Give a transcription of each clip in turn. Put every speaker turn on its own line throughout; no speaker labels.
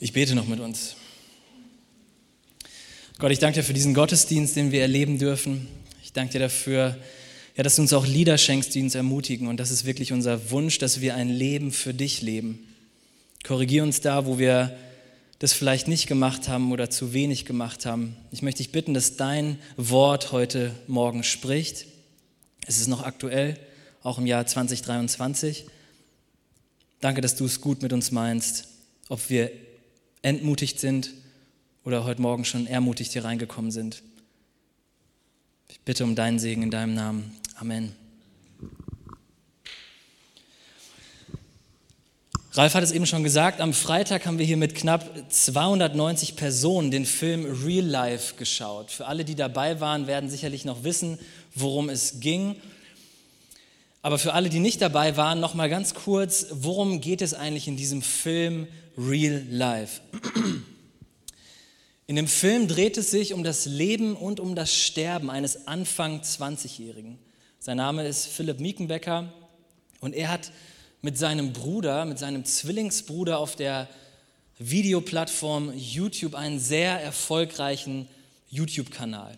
Ich bete noch mit uns. Gott, ich danke dir für diesen Gottesdienst, den wir erleben dürfen. Ich danke dir dafür, ja, dass du uns auch Lieder schenkst, die uns ermutigen. Und das ist wirklich unser Wunsch, dass wir ein Leben für dich leben. Korrigier uns da, wo wir das vielleicht nicht gemacht haben oder zu wenig gemacht haben. Ich möchte dich bitten, dass dein Wort heute Morgen spricht. Es ist noch aktuell, auch im Jahr 2023. Danke, dass du es gut mit uns meinst, ob wir entmutigt sind oder heute Morgen schon ermutigt hier reingekommen sind. Ich bitte um deinen Segen in deinem Namen. Amen. Ralf hat es eben schon gesagt, am Freitag haben wir hier mit knapp 290 Personen den Film Real Life geschaut. Für alle, die dabei waren, werden sicherlich noch wissen, worum es ging. Aber für alle, die nicht dabei waren, noch mal ganz kurz, worum geht es eigentlich in diesem Film Real Life? In dem Film dreht es sich um das Leben und um das Sterben eines Anfang 20-Jährigen. Sein Name ist Philipp Miekenbecker und er hat mit seinem Bruder, mit seinem Zwillingsbruder auf der Videoplattform YouTube einen sehr erfolgreichen YouTube-Kanal.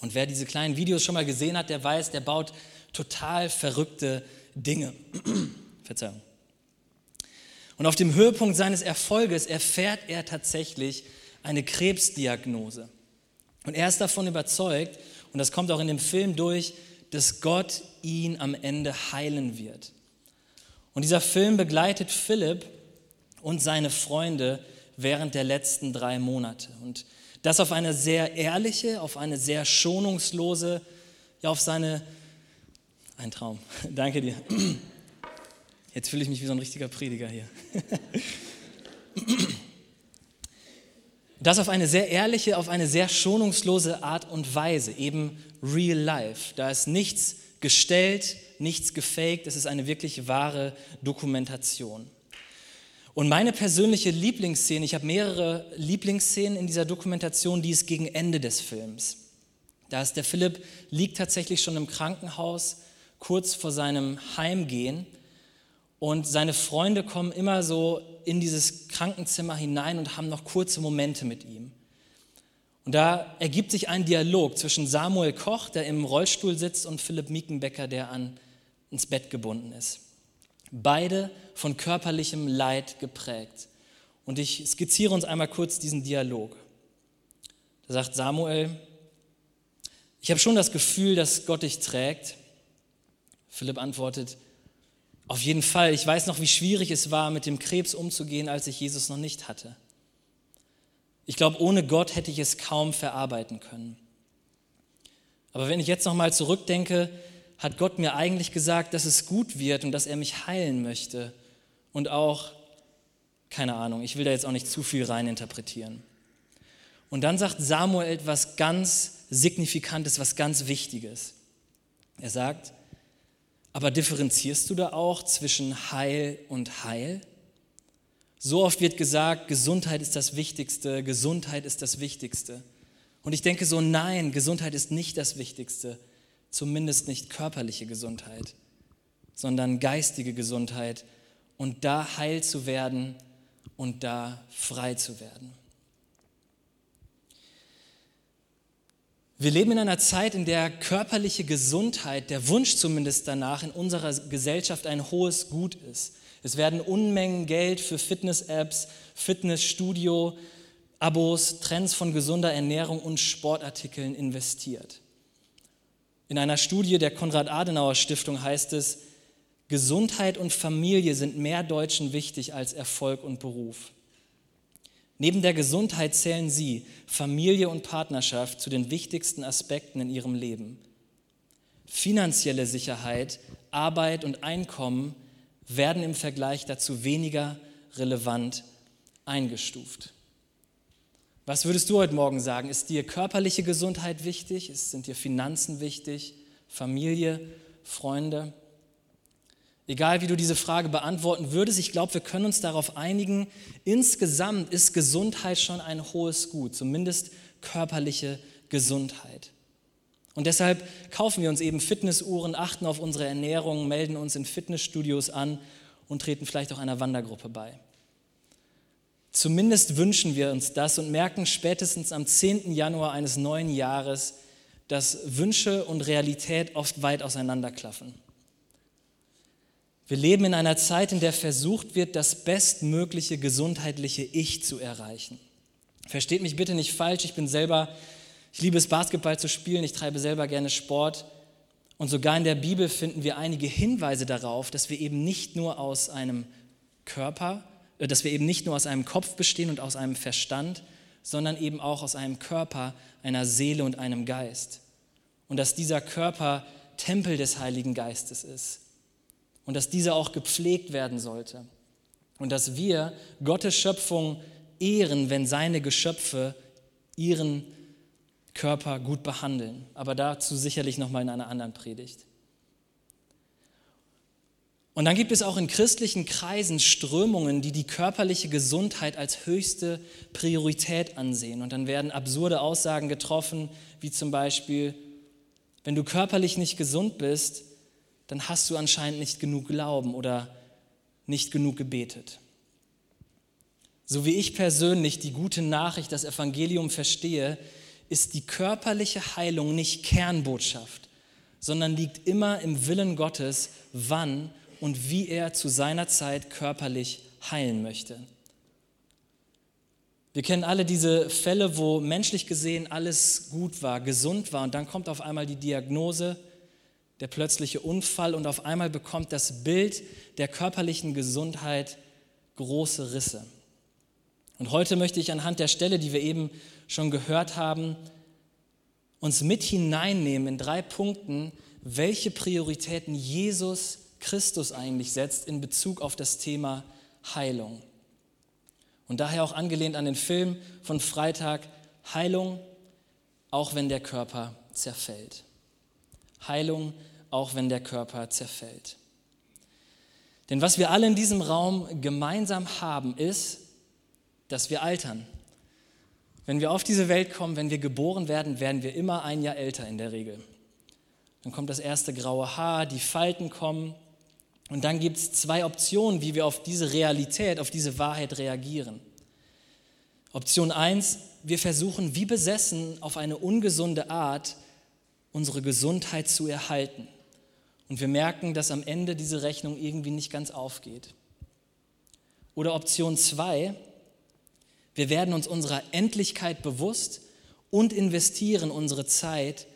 Und wer diese kleinen Videos schon mal gesehen hat, der weiß, der baut total verrückte Dinge. Verzeihung. Und auf dem Höhepunkt seines Erfolges erfährt er tatsächlich eine Krebsdiagnose. Und er ist davon überzeugt, und das kommt auch in dem Film durch, dass Gott ihn am Ende heilen wird. Und dieser Film begleitet Philipp und seine Freunde während der letzten drei Monate. Und das auf eine sehr ehrliche, auf eine sehr schonungslose, ja, auf seine ein Traum. Danke dir. Jetzt fühle ich mich wie so ein richtiger Prediger hier. Das auf eine sehr ehrliche, auf eine sehr schonungslose Art und Weise, eben real life. Da ist nichts gestellt, nichts gefaked, es ist eine wirklich wahre Dokumentation. Und meine persönliche Lieblingsszene, ich habe mehrere Lieblingsszenen in dieser Dokumentation, die ist gegen Ende des Films. Da ist der Philipp, liegt tatsächlich schon im Krankenhaus, kurz vor seinem Heimgehen. Und seine Freunde kommen immer so in dieses Krankenzimmer hinein und haben noch kurze Momente mit ihm. Und da ergibt sich ein Dialog zwischen Samuel Koch, der im Rollstuhl sitzt, und Philipp Miekenbecker, der an, ins Bett gebunden ist. Beide von körperlichem Leid geprägt. Und ich skizziere uns einmal kurz diesen Dialog. Da sagt Samuel, ich habe schon das Gefühl, dass Gott dich trägt, Philipp antwortet, auf jeden Fall, ich weiß noch, wie schwierig es war, mit dem Krebs umzugehen, als ich Jesus noch nicht hatte. Ich glaube, ohne Gott hätte ich es kaum verarbeiten können. Aber wenn ich jetzt nochmal zurückdenke, hat Gott mir eigentlich gesagt, dass es gut wird und dass er mich heilen möchte. Und auch, keine Ahnung, ich will da jetzt auch nicht zu viel reininterpretieren. Und dann sagt Samuel etwas ganz Signifikantes, was ganz Wichtiges. Er sagt, aber differenzierst du da auch zwischen Heil und Heil? So oft wird gesagt, Gesundheit ist das Wichtigste, Gesundheit ist das Wichtigste. Und ich denke so, nein, Gesundheit ist nicht das Wichtigste, zumindest nicht körperliche Gesundheit, sondern geistige Gesundheit und da heil zu werden und da frei zu werden. Wir leben in einer Zeit, in der körperliche Gesundheit, der Wunsch zumindest danach, in unserer Gesellschaft ein hohes Gut ist. Es werden Unmengen Geld für Fitness-Apps, Fitnessstudio, Abos, Trends von gesunder Ernährung und Sportartikeln investiert. In einer Studie der Konrad-Adenauer-Stiftung heißt es, Gesundheit und Familie sind mehr Deutschen wichtig als Erfolg und Beruf. Neben der Gesundheit zählen sie, Familie und Partnerschaft, zu den wichtigsten Aspekten in ihrem Leben. Finanzielle Sicherheit, Arbeit und Einkommen werden im Vergleich dazu weniger relevant eingestuft. Was würdest du heute Morgen sagen? Ist dir körperliche Gesundheit wichtig? Sind dir Finanzen wichtig? Familie, Freunde? Egal wie du diese Frage beantworten würdest, ich glaube, wir können uns darauf einigen, insgesamt ist Gesundheit schon ein hohes Gut, zumindest körperliche Gesundheit. Und deshalb kaufen wir uns eben Fitnessuhren, achten auf unsere Ernährung, melden uns in Fitnessstudios an und treten vielleicht auch einer Wandergruppe bei. Zumindest wünschen wir uns das und merken spätestens am 10. Januar eines neuen Jahres, dass Wünsche und Realität oft weit auseinanderklaffen. Wir leben in einer Zeit, in der versucht wird, das bestmögliche gesundheitliche Ich zu erreichen. Versteht mich bitte nicht falsch, ich bin selber, ich liebe es, Basketball zu spielen, ich treibe selber gerne Sport. Und sogar in der Bibel finden wir einige Hinweise darauf, dass wir eben nicht nur aus einem Körper, äh, dass wir eben nicht nur aus einem Kopf bestehen und aus einem Verstand, sondern eben auch aus einem Körper, einer Seele und einem Geist. Und dass dieser Körper Tempel des Heiligen Geistes ist. Und dass dieser auch gepflegt werden sollte. Und dass wir Gottes Schöpfung ehren, wenn seine Geschöpfe ihren Körper gut behandeln. Aber dazu sicherlich nochmal in einer anderen Predigt. Und dann gibt es auch in christlichen Kreisen Strömungen, die die körperliche Gesundheit als höchste Priorität ansehen. Und dann werden absurde Aussagen getroffen, wie zum Beispiel, wenn du körperlich nicht gesund bist, dann hast du anscheinend nicht genug Glauben oder nicht genug gebetet. So wie ich persönlich die gute Nachricht, das Evangelium verstehe, ist die körperliche Heilung nicht Kernbotschaft, sondern liegt immer im Willen Gottes, wann und wie er zu seiner Zeit körperlich heilen möchte. Wir kennen alle diese Fälle, wo menschlich gesehen alles gut war, gesund war und dann kommt auf einmal die Diagnose, der plötzliche Unfall und auf einmal bekommt das Bild der körperlichen Gesundheit große Risse. Und heute möchte ich anhand der Stelle, die wir eben schon gehört haben, uns mit hineinnehmen in drei Punkten, welche Prioritäten Jesus Christus eigentlich setzt in Bezug auf das Thema Heilung. Und daher auch angelehnt an den Film von Freitag, Heilung, auch wenn der Körper zerfällt. Heilung, auch wenn der Körper zerfällt. Denn was wir alle in diesem Raum gemeinsam haben, ist, dass wir altern. Wenn wir auf diese Welt kommen, wenn wir geboren werden, werden wir immer ein Jahr älter in der Regel. Dann kommt das erste graue Haar, die Falten kommen, und dann gibt es zwei Optionen, wie wir auf diese Realität, auf diese Wahrheit reagieren. Option 1, wir versuchen wie besessen auf eine ungesunde Art unsere Gesundheit zu erhalten. Und wir merken, dass am Ende diese Rechnung irgendwie nicht ganz aufgeht. Oder Option 2, wir werden uns unserer Endlichkeit bewusst und investieren unsere Zeit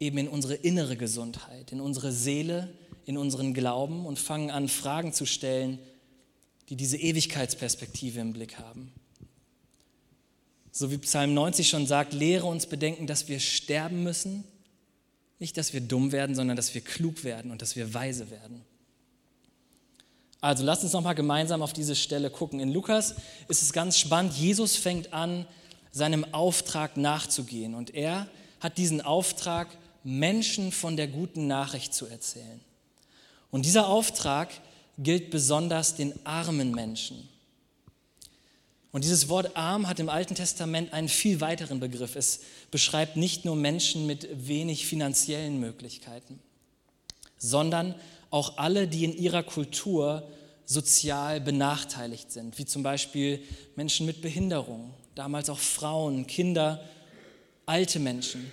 eben in unsere innere Gesundheit, in unsere Seele, in unseren Glauben und fangen an, Fragen zu stellen, die diese Ewigkeitsperspektive im Blick haben. So wie Psalm 90 schon sagt, lehre uns bedenken, dass wir sterben müssen. Nicht, dass wir dumm werden, sondern dass wir klug werden und dass wir weise werden. Also lasst uns nochmal gemeinsam auf diese Stelle gucken. In Lukas ist es ganz spannend. Jesus fängt an, seinem Auftrag nachzugehen. Und er hat diesen Auftrag, Menschen von der guten Nachricht zu erzählen. Und dieser Auftrag gilt besonders den armen Menschen. Und dieses Wort arm hat im Alten Testament einen viel weiteren Begriff. Es beschreibt nicht nur Menschen mit wenig finanziellen Möglichkeiten, sondern auch alle, die in ihrer Kultur sozial benachteiligt sind, wie zum Beispiel Menschen mit Behinderung, damals auch Frauen, Kinder, alte Menschen.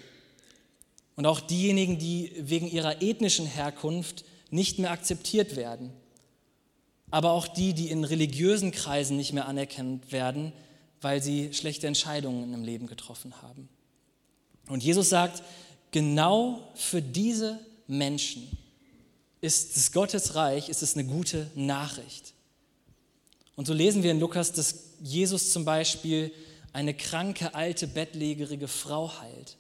Und auch diejenigen, die wegen ihrer ethnischen Herkunft nicht mehr akzeptiert werden. Aber auch die, die in religiösen Kreisen nicht mehr anerkannt werden, weil sie schlechte Entscheidungen im Leben getroffen haben. Und Jesus sagt, genau für diese Menschen ist das Gottesreich, ist es eine gute Nachricht. Und so lesen wir in Lukas, dass Jesus zum Beispiel eine kranke, alte, bettlägerige Frau heilt.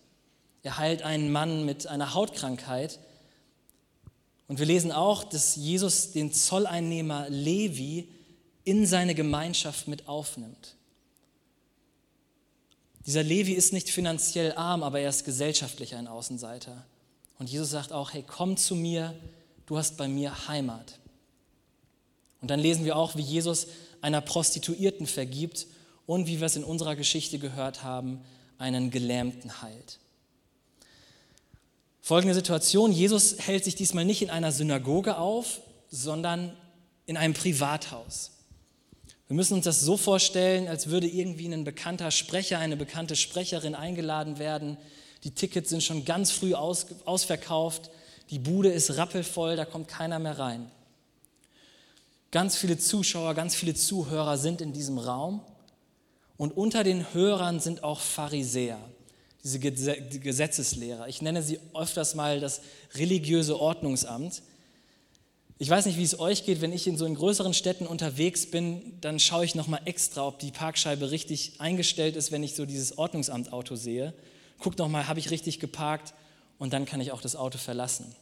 Er heilt einen Mann mit einer Hautkrankheit, und wir lesen auch, dass Jesus den Zolleinnehmer Levi in seine Gemeinschaft mit aufnimmt. Dieser Levi ist nicht finanziell arm, aber er ist gesellschaftlich ein Außenseiter. Und Jesus sagt auch, hey, komm zu mir, du hast bei mir Heimat. Und dann lesen wir auch, wie Jesus einer Prostituierten vergibt und wie wir es in unserer Geschichte gehört haben, einen Gelähmten heilt. Folgende Situation, Jesus hält sich diesmal nicht in einer Synagoge auf, sondern in einem Privathaus. Wir müssen uns das so vorstellen, als würde irgendwie ein bekannter Sprecher, eine bekannte Sprecherin eingeladen werden. Die Tickets sind schon ganz früh aus, ausverkauft. Die Bude ist rappelvoll, da kommt keiner mehr rein. Ganz viele Zuschauer, ganz viele Zuhörer sind in diesem Raum. Und unter den Hörern sind auch Pharisäer, diese Gesetzeslehrer. Ich nenne sie öfters mal das religiöse Ordnungsamt. Ich weiß nicht, wie es euch geht, wenn ich in so in größeren Städten unterwegs bin, dann schaue ich nochmal extra, ob die Parkscheibe richtig eingestellt ist, wenn ich so dieses Ordnungsamtauto sehe. Guck nochmal, habe ich richtig geparkt und dann kann ich auch das Auto verlassen.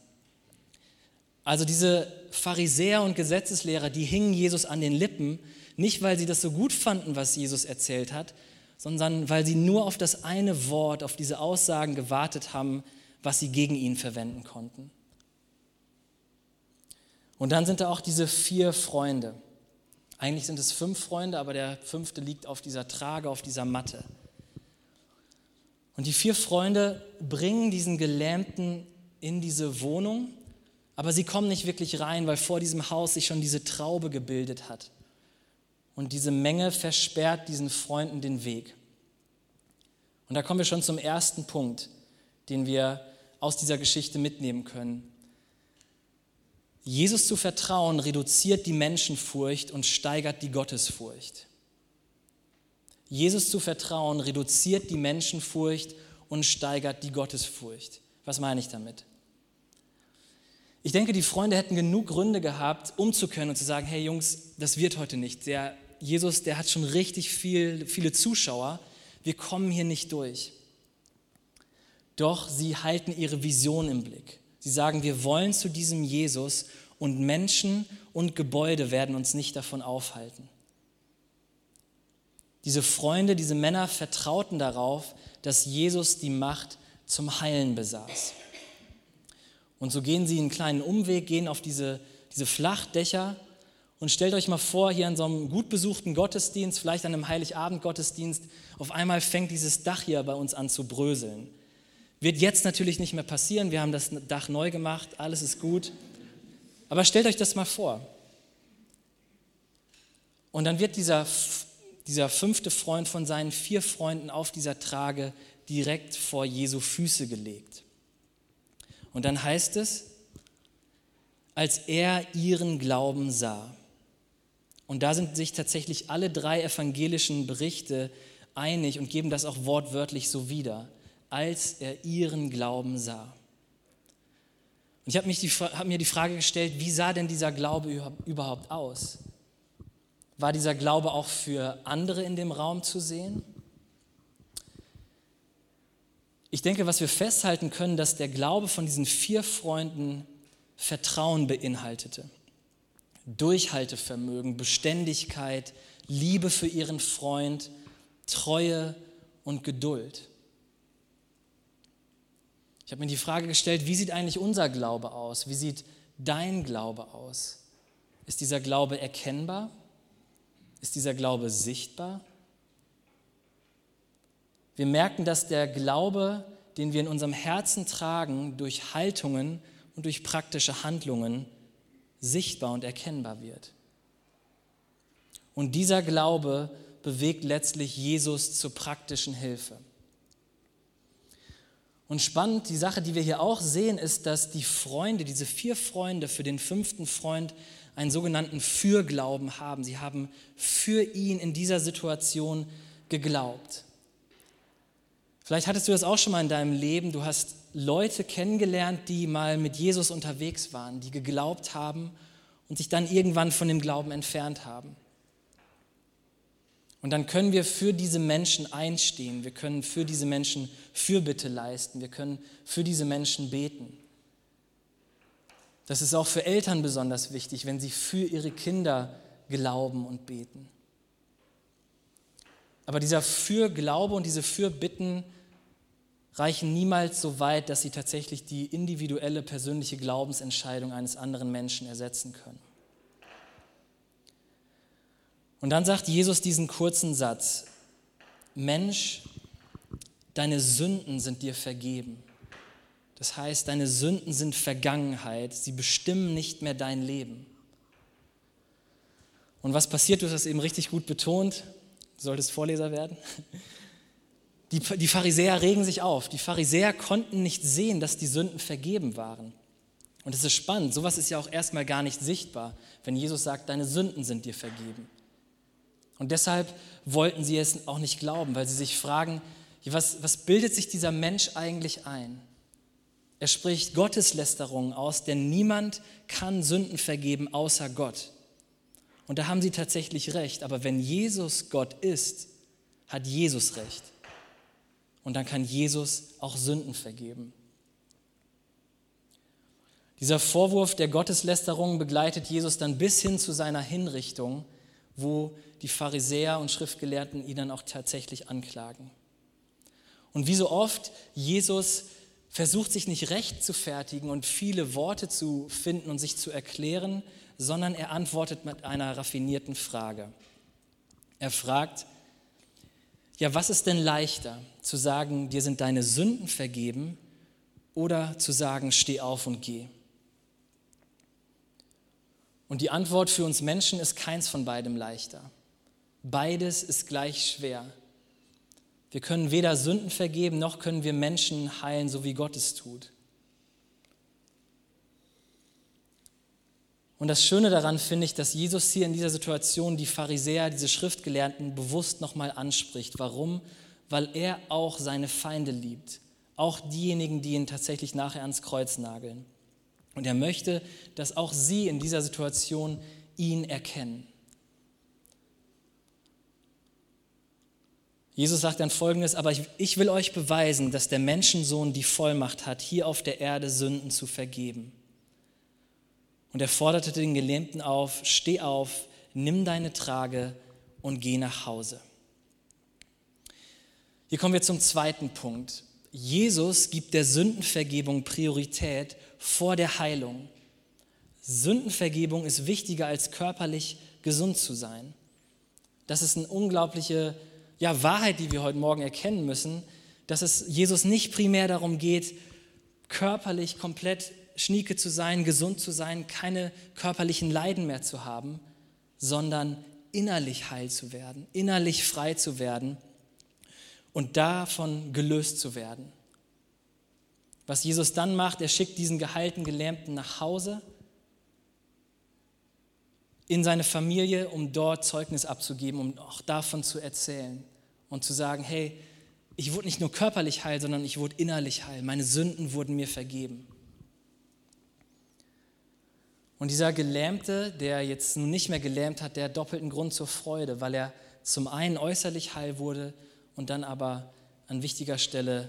Also diese Pharisäer und Gesetzeslehrer, die hingen Jesus an den Lippen, nicht weil sie das so gut fanden, was Jesus erzählt hat, sondern weil sie nur auf das eine Wort, auf diese Aussagen gewartet haben, was sie gegen ihn verwenden konnten. Und dann sind da auch diese vier Freunde. Eigentlich sind es fünf Freunde, aber der fünfte liegt auf dieser Trage, auf dieser Matte. Und die vier Freunde bringen diesen Gelähmten in diese Wohnung, aber sie kommen nicht wirklich rein, weil vor diesem Haus sich schon diese Traube gebildet hat. Und diese Menge versperrt diesen Freunden den Weg. Und da kommen wir schon zum ersten Punkt, den wir aus dieser Geschichte mitnehmen können. Jesus zu vertrauen reduziert die Menschenfurcht und steigert die Gottesfurcht. Jesus zu vertrauen reduziert die Menschenfurcht und steigert die Gottesfurcht. Was meine ich damit? Ich denke, die Freunde hätten genug Gründe gehabt, umzukehren und zu sagen, hey Jungs, das wird heute nicht. Der Jesus, der hat schon richtig viel, viele Zuschauer. Wir kommen hier nicht durch. Doch sie halten ihre Vision im Blick. Sie sagen, wir wollen zu diesem Jesus und Menschen und Gebäude werden uns nicht davon aufhalten. Diese Freunde, diese Männer vertrauten darauf, dass Jesus die Macht zum Heilen besaß. Und so gehen sie einen kleinen Umweg, gehen auf diese, diese Flachdächer und stellt euch mal vor, hier an so einem gut besuchten Gottesdienst, vielleicht an einem Heiligabend-Gottesdienst, auf einmal fängt dieses Dach hier bei uns an zu bröseln. Wird jetzt natürlich nicht mehr passieren. Wir haben das Dach neu gemacht, alles ist gut. Aber stellt euch das mal vor. Und dann wird dieser, dieser fünfte Freund von seinen vier Freunden auf dieser Trage direkt vor Jesu Füße gelegt. Und dann heißt es, als er ihren Glauben sah. Und da sind sich tatsächlich alle drei evangelischen Berichte einig und geben das auch wortwörtlich so wieder als er ihren Glauben sah. Und ich habe hab mir die Frage gestellt, wie sah denn dieser Glaube überhaupt aus? War dieser Glaube auch für andere in dem Raum zu sehen? Ich denke, was wir festhalten können, dass der Glaube von diesen vier Freunden Vertrauen beinhaltete. Durchhaltevermögen, Beständigkeit, Liebe für ihren Freund, Treue und Geduld. Ich habe mir die Frage gestellt, wie sieht eigentlich unser Glaube aus? Wie sieht dein Glaube aus? Ist dieser Glaube erkennbar? Ist dieser Glaube sichtbar? Wir merken, dass der Glaube, den wir in unserem Herzen tragen, durch Haltungen und durch praktische Handlungen sichtbar und erkennbar wird. Und dieser Glaube bewegt letztlich Jesus zur praktischen Hilfe. Und spannend, die Sache, die wir hier auch sehen, ist, dass die Freunde, diese vier Freunde für den fünften Freund einen sogenannten Fürglauben haben. Sie haben für ihn in dieser Situation geglaubt. Vielleicht hattest du das auch schon mal in deinem Leben. Du hast Leute kennengelernt, die mal mit Jesus unterwegs waren, die geglaubt haben und sich dann irgendwann von dem Glauben entfernt haben. Und dann können wir für diese Menschen einstehen, wir können für diese Menschen Fürbitte leisten, wir können für diese Menschen beten. Das ist auch für Eltern besonders wichtig, wenn sie für ihre Kinder glauben und beten. Aber dieser Fürglaube und diese Fürbitten reichen niemals so weit, dass sie tatsächlich die individuelle persönliche Glaubensentscheidung eines anderen Menschen ersetzen können. Und dann sagt Jesus diesen kurzen Satz, Mensch, deine Sünden sind dir vergeben. Das heißt, deine Sünden sind Vergangenheit, sie bestimmen nicht mehr dein Leben. Und was passiert, du hast das eben richtig gut betont, du solltest Vorleser werden. Die, die Pharisäer regen sich auf. Die Pharisäer konnten nicht sehen, dass die Sünden vergeben waren. Und es ist spannend, sowas ist ja auch erstmal gar nicht sichtbar, wenn Jesus sagt, deine Sünden sind dir vergeben. Und deshalb wollten sie es auch nicht glauben, weil sie sich fragen, was, was bildet sich dieser Mensch eigentlich ein? Er spricht Gotteslästerungen aus, denn niemand kann Sünden vergeben außer Gott. Und da haben sie tatsächlich recht. Aber wenn Jesus Gott ist, hat Jesus recht. Und dann kann Jesus auch Sünden vergeben. Dieser Vorwurf der Gotteslästerung begleitet Jesus dann bis hin zu seiner Hinrichtung, wo die Pharisäer und Schriftgelehrten ihn dann auch tatsächlich anklagen. Und wie so oft, Jesus versucht sich nicht recht zu fertigen und viele Worte zu finden und sich zu erklären, sondern er antwortet mit einer raffinierten Frage. Er fragt, ja, was ist denn leichter, zu sagen, dir sind deine Sünden vergeben oder zu sagen, steh auf und geh? Und die Antwort für uns Menschen ist keins von beidem leichter. Beides ist gleich schwer. Wir können weder Sünden vergeben, noch können wir Menschen heilen, so wie Gott es tut. Und das Schöne daran finde ich, dass Jesus hier in dieser Situation die Pharisäer, diese Schriftgelehrten bewusst nochmal anspricht. Warum? Weil er auch seine Feinde liebt. Auch diejenigen, die ihn tatsächlich nachher ans Kreuz nageln. Und er möchte, dass auch sie in dieser Situation ihn erkennen. Jesus sagt dann folgendes, aber ich, will euch beweisen, dass der Menschensohn die Vollmacht hat, hier auf der Erde Sünden zu vergeben. Und er forderte den Gelähmten auf, steh auf, nimm deine Trage und geh nach Hause. Hier kommen wir zum zweiten Punkt. Jesus gibt der Sündenvergebung Priorität vor der Heilung. Sündenvergebung ist wichtiger als körperlich gesund zu sein. Das ist eine unglaubliche ja, Wahrheit, die wir heute Morgen erkennen müssen, dass es Jesus nicht primär darum geht, körperlich komplett schnieke zu sein, gesund zu sein, keine körperlichen Leiden mehr zu haben, sondern innerlich heil zu werden, innerlich frei zu werden und davon gelöst zu werden. Was Jesus dann macht, er schickt diesen geheilten Gelähmten nach Hause in seine Familie, um dort Zeugnis abzugeben, um auch davon zu erzählen und zu sagen, hey, ich wurde nicht nur körperlich heil, sondern ich wurde innerlich heil. Meine Sünden wurden mir vergeben. Und dieser Gelähmte, der jetzt nun nicht mehr gelähmt hat, der hat doppelten Grund zur Freude, weil er zum einen äußerlich heil wurde und dann aber an wichtiger Stelle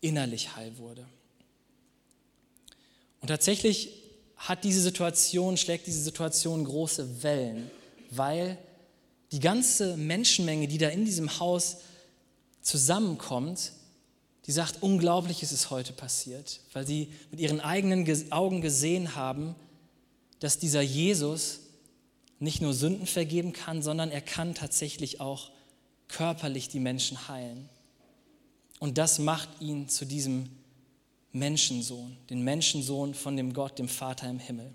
innerlich heil wurde. Und tatsächlich hat diese Situation, schlägt diese Situation große Wellen, weil die ganze Menschenmenge, die da in diesem Haus zusammenkommt, die sagt, unglaublich ist es heute passiert, weil sie mit ihren eigenen Augen gesehen haben, dass dieser Jesus nicht nur Sünden vergeben kann, sondern er kann tatsächlich auch körperlich die Menschen heilen. Und das macht ihn zu diesem Menschensohn, den Menschensohn von dem Gott, dem Vater im Himmel.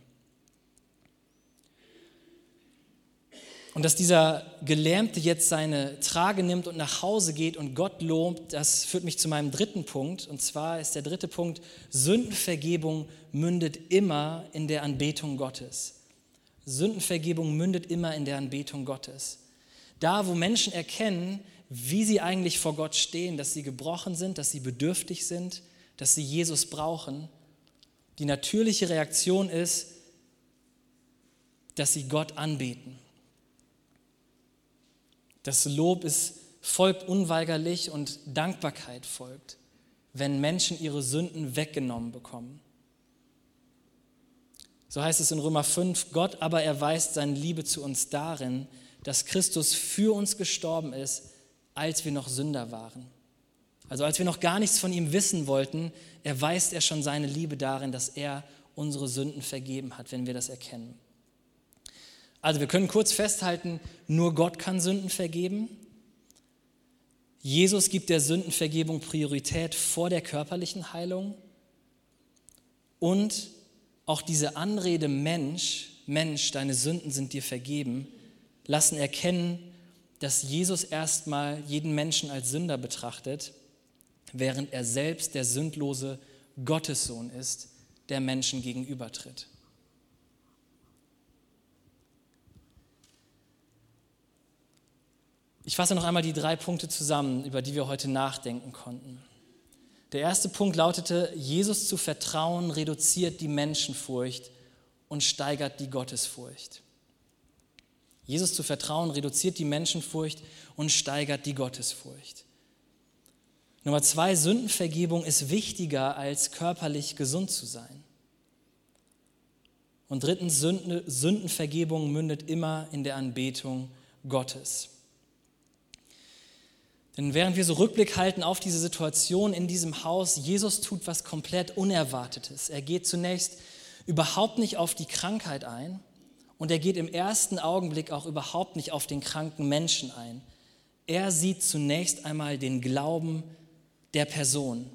Und dass dieser Gelähmte jetzt seine Trage nimmt und nach Hause geht und Gott lobt, das führt mich zu meinem dritten Punkt. Und zwar ist der dritte Punkt, Sündenvergebung mündet immer in der Anbetung Gottes. Sündenvergebung mündet immer in der Anbetung Gottes. Da, wo Menschen erkennen, wie sie eigentlich vor Gott stehen, dass sie gebrochen sind, dass sie bedürftig sind, dass sie Jesus brauchen, die natürliche Reaktion ist, dass sie Gott anbeten. Das Lob ist, folgt unweigerlich und Dankbarkeit folgt, wenn Menschen ihre Sünden weggenommen bekommen. So heißt es in Römer 5, Gott aber erweist seine Liebe zu uns darin, dass Christus für uns gestorben ist, als wir noch Sünder waren. Also als wir noch gar nichts von ihm wissen wollten, erweist er schon seine Liebe darin, dass er unsere Sünden vergeben hat, wenn wir das erkennen. Also wir können kurz festhalten, nur Gott kann Sünden vergeben. Jesus gibt der Sündenvergebung Priorität vor der körperlichen Heilung. Und auch diese Anrede Mensch Mensch, deine Sünden sind dir vergeben, lassen erkennen, dass Jesus erstmal jeden Menschen als Sünder betrachtet, während er selbst der sündlose Gottessohn ist, der Menschen gegenübertritt. Ich fasse noch einmal die drei Punkte zusammen, über die wir heute nachdenken konnten. Der erste Punkt lautete, Jesus zu vertrauen reduziert die Menschenfurcht und steigert die Gottesfurcht. Jesus zu vertrauen reduziert die Menschenfurcht und steigert die Gottesfurcht. Nummer zwei, Sündenvergebung ist wichtiger als körperlich gesund zu sein. Und drittens, Sündenvergebung mündet immer in der Anbetung Gottes. Denn während wir so Rückblick halten auf diese Situation in diesem Haus, Jesus tut was komplett Unerwartetes. Er geht zunächst überhaupt nicht auf die Krankheit ein, und er geht im ersten Augenblick auch überhaupt nicht auf den kranken Menschen ein. Er sieht zunächst einmal den Glauben der Person.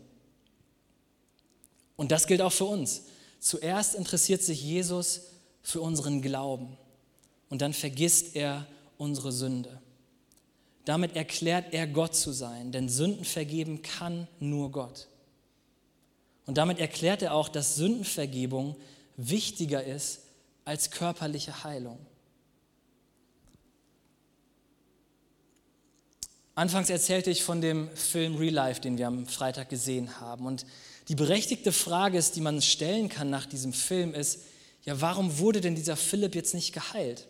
Und das gilt auch für uns. Zuerst interessiert sich Jesus für unseren Glauben und dann vergisst er unsere Sünde. Damit erklärt er Gott zu sein, denn Sünden vergeben kann nur Gott. Und damit erklärt er auch, dass Sündenvergebung wichtiger ist als körperliche Heilung. Anfangs erzählte ich von dem Film Real Life, den wir am Freitag gesehen haben. Und die berechtigte Frage ist, die man stellen kann nach diesem Film, ist, ja, warum wurde denn dieser Philipp jetzt nicht geheilt?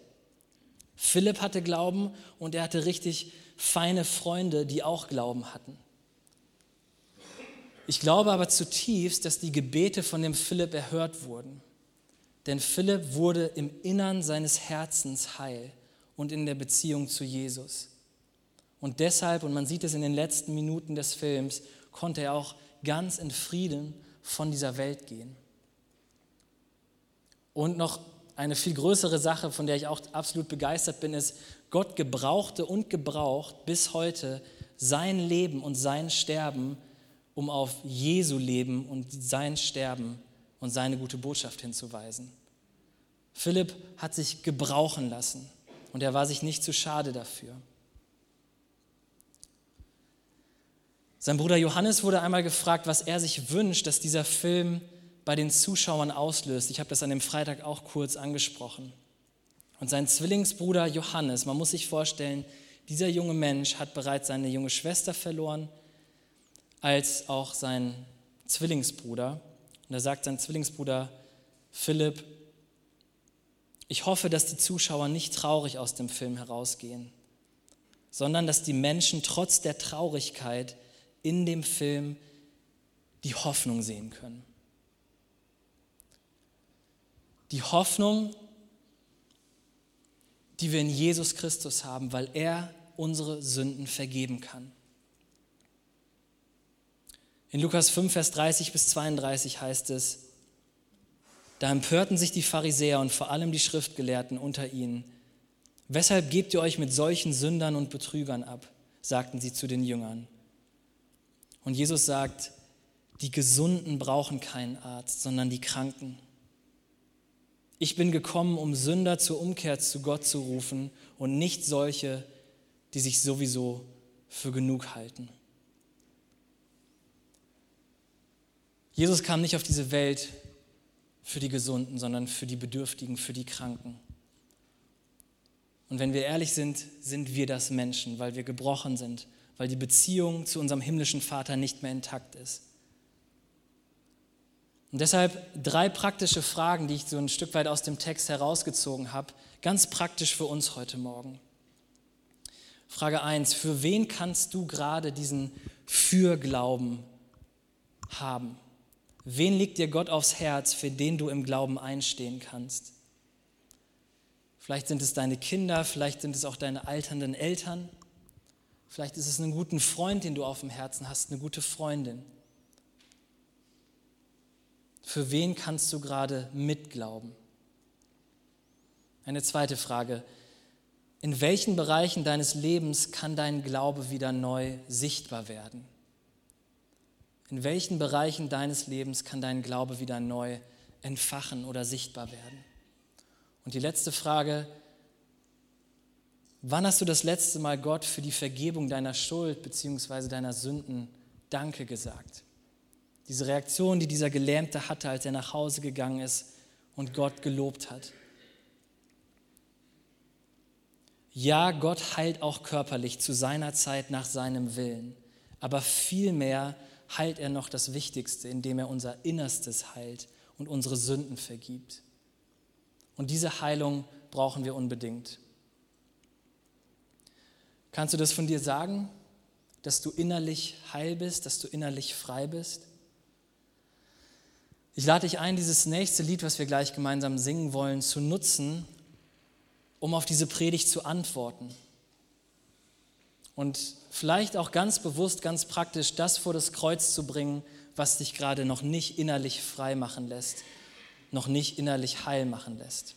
Philipp hatte Glauben und er hatte richtig feine Freunde, die auch Glauben hatten. Ich glaube aber zutiefst, dass die Gebete von dem Philipp erhört wurden. Denn Philipp wurde im Innern seines Herzens heil und in der Beziehung zu Jesus. Und deshalb, und man sieht es in den letzten Minuten des Films, konnte er auch ganz in Frieden von dieser Welt gehen. Und noch eine viel größere Sache, von der ich auch absolut begeistert bin, ist, Gott gebrauchte und gebraucht bis heute sein Leben und sein Sterben, um auf Jesu Leben und sein Sterben und seine gute Botschaft hinzuweisen. Philipp hat sich gebrauchen lassen und er war sich nicht zu schade dafür. Sein Bruder Johannes wurde einmal gefragt, was er sich wünscht, dass dieser Film bei den Zuschauern auslöst. Ich habe das an dem Freitag auch kurz angesprochen. Und sein Zwillingsbruder Johannes, man muss sich vorstellen, dieser junge Mensch hat bereits seine junge Schwester verloren, als auch sein Zwillingsbruder. Und da sagt sein Zwillingsbruder Philipp, ich hoffe, dass die Zuschauer nicht traurig aus dem Film herausgehen, sondern dass die Menschen trotz der Traurigkeit in dem Film die Hoffnung sehen können. Die Hoffnung, die wir in Jesus Christus haben, weil er unsere Sünden vergeben kann. In Lukas 5, Vers 30 bis 32 heißt es, da empörten sich die Pharisäer und vor allem die Schriftgelehrten unter ihnen. Weshalb gebt ihr euch mit solchen Sündern und Betrügern ab? sagten sie zu den Jüngern. Und Jesus sagt, die Gesunden brauchen keinen Arzt, sondern die Kranken. Ich bin gekommen, um Sünder zur Umkehr zu Gott zu rufen und nicht solche, die sich sowieso für genug halten. Jesus kam nicht auf diese Welt, für die Gesunden, sondern für die Bedürftigen, für die Kranken. Und wenn wir ehrlich sind, sind wir das Menschen, weil wir gebrochen sind, weil die Beziehung zu unserem himmlischen Vater nicht mehr intakt ist. Und deshalb drei praktische Fragen, die ich so ein Stück weit aus dem Text herausgezogen habe, ganz praktisch für uns heute Morgen. Frage 1, für wen kannst du gerade diesen Fürglauben haben? Wen liegt dir Gott aufs Herz, für den du im Glauben einstehen kannst? Vielleicht sind es deine Kinder, vielleicht sind es auch deine alternden Eltern. Vielleicht ist es einen guten Freund, den du auf dem Herzen hast, eine gute Freundin. Für wen kannst du gerade mitglauben? Eine zweite Frage. In welchen Bereichen deines Lebens kann dein Glaube wieder neu sichtbar werden? In welchen Bereichen deines Lebens kann dein Glaube wieder neu entfachen oder sichtbar werden? Und die letzte Frage, wann hast du das letzte Mal Gott für die Vergebung deiner Schuld bzw. deiner Sünden Danke gesagt? Diese Reaktion, die dieser Gelähmte hatte, als er nach Hause gegangen ist und Gott gelobt hat. Ja, Gott heilt auch körperlich zu seiner Zeit nach seinem Willen, aber vielmehr heilt er noch das Wichtigste, indem er unser Innerstes heilt und unsere Sünden vergibt. Und diese Heilung brauchen wir unbedingt. Kannst du das von dir sagen, dass du innerlich heil bist, dass du innerlich frei bist? Ich lade dich ein, dieses nächste Lied, was wir gleich gemeinsam singen wollen, zu nutzen, um auf diese Predigt zu antworten. Und vielleicht auch ganz bewusst, ganz praktisch das vor das Kreuz zu bringen, was dich gerade noch nicht innerlich frei machen lässt, noch nicht innerlich heil machen lässt.